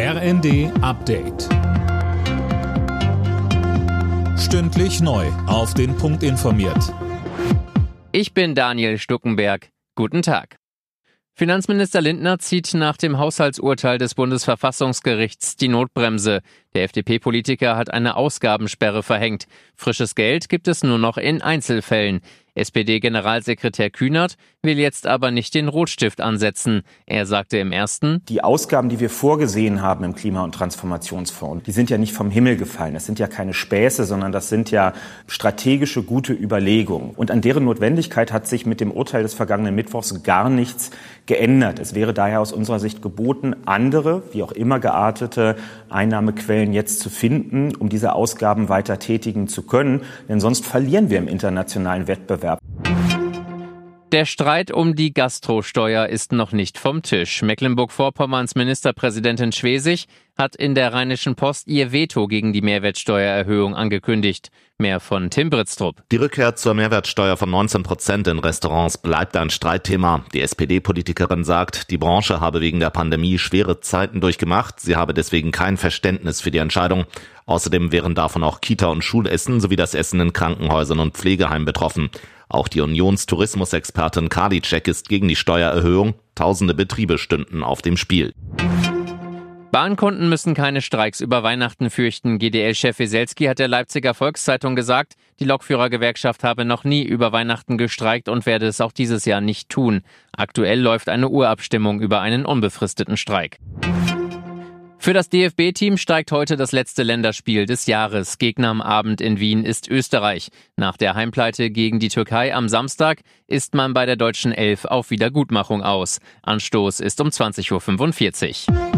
RND Update. Stündlich neu. Auf den Punkt informiert. Ich bin Daniel Stuckenberg. Guten Tag. Finanzminister Lindner zieht nach dem Haushaltsurteil des Bundesverfassungsgerichts die Notbremse. Der FDP-Politiker hat eine Ausgabensperre verhängt. Frisches Geld gibt es nur noch in Einzelfällen. SPD-Generalsekretär Kühnert will jetzt aber nicht den Rotstift ansetzen. Er sagte im ersten, Die Ausgaben, die wir vorgesehen haben im Klima- und Transformationsfonds, die sind ja nicht vom Himmel gefallen. Das sind ja keine Späße, sondern das sind ja strategische, gute Überlegungen. Und an deren Notwendigkeit hat sich mit dem Urteil des vergangenen Mittwochs gar nichts geändert. Es wäre daher aus unserer Sicht geboten, andere, wie auch immer geartete Einnahmequellen jetzt zu finden, um diese Ausgaben weiter tätigen zu können. Denn sonst verlieren wir im internationalen Wettbewerb. Der Streit um die Gastrosteuer ist noch nicht vom Tisch. Mecklenburg-Vorpommerns Ministerpräsidentin Schwesig hat in der Rheinischen Post ihr Veto gegen die Mehrwertsteuererhöhung angekündigt. Mehr von Tim Britztrup. Die Rückkehr zur Mehrwertsteuer von 19 Prozent in Restaurants bleibt ein Streitthema. Die SPD-Politikerin sagt, die Branche habe wegen der Pandemie schwere Zeiten durchgemacht. Sie habe deswegen kein Verständnis für die Entscheidung. Außerdem wären davon auch Kita- und Schulessen sowie das Essen in Krankenhäusern und Pflegeheimen betroffen. Auch die Unionstourismusexpertin Karliczek ist gegen die Steuererhöhung. Tausende Betriebe stünden auf dem Spiel. Bahnkunden müssen keine Streiks über Weihnachten fürchten. GDL-Chef Weselski hat der Leipziger Volkszeitung gesagt, die Lokführergewerkschaft habe noch nie über Weihnachten gestreikt und werde es auch dieses Jahr nicht tun. Aktuell läuft eine Urabstimmung über einen unbefristeten Streik. Für das DFB-Team steigt heute das letzte Länderspiel des Jahres. Gegner am Abend in Wien ist Österreich. Nach der Heimpleite gegen die Türkei am Samstag ist man bei der deutschen Elf auf Wiedergutmachung aus. Anstoß ist um 20.45 Uhr.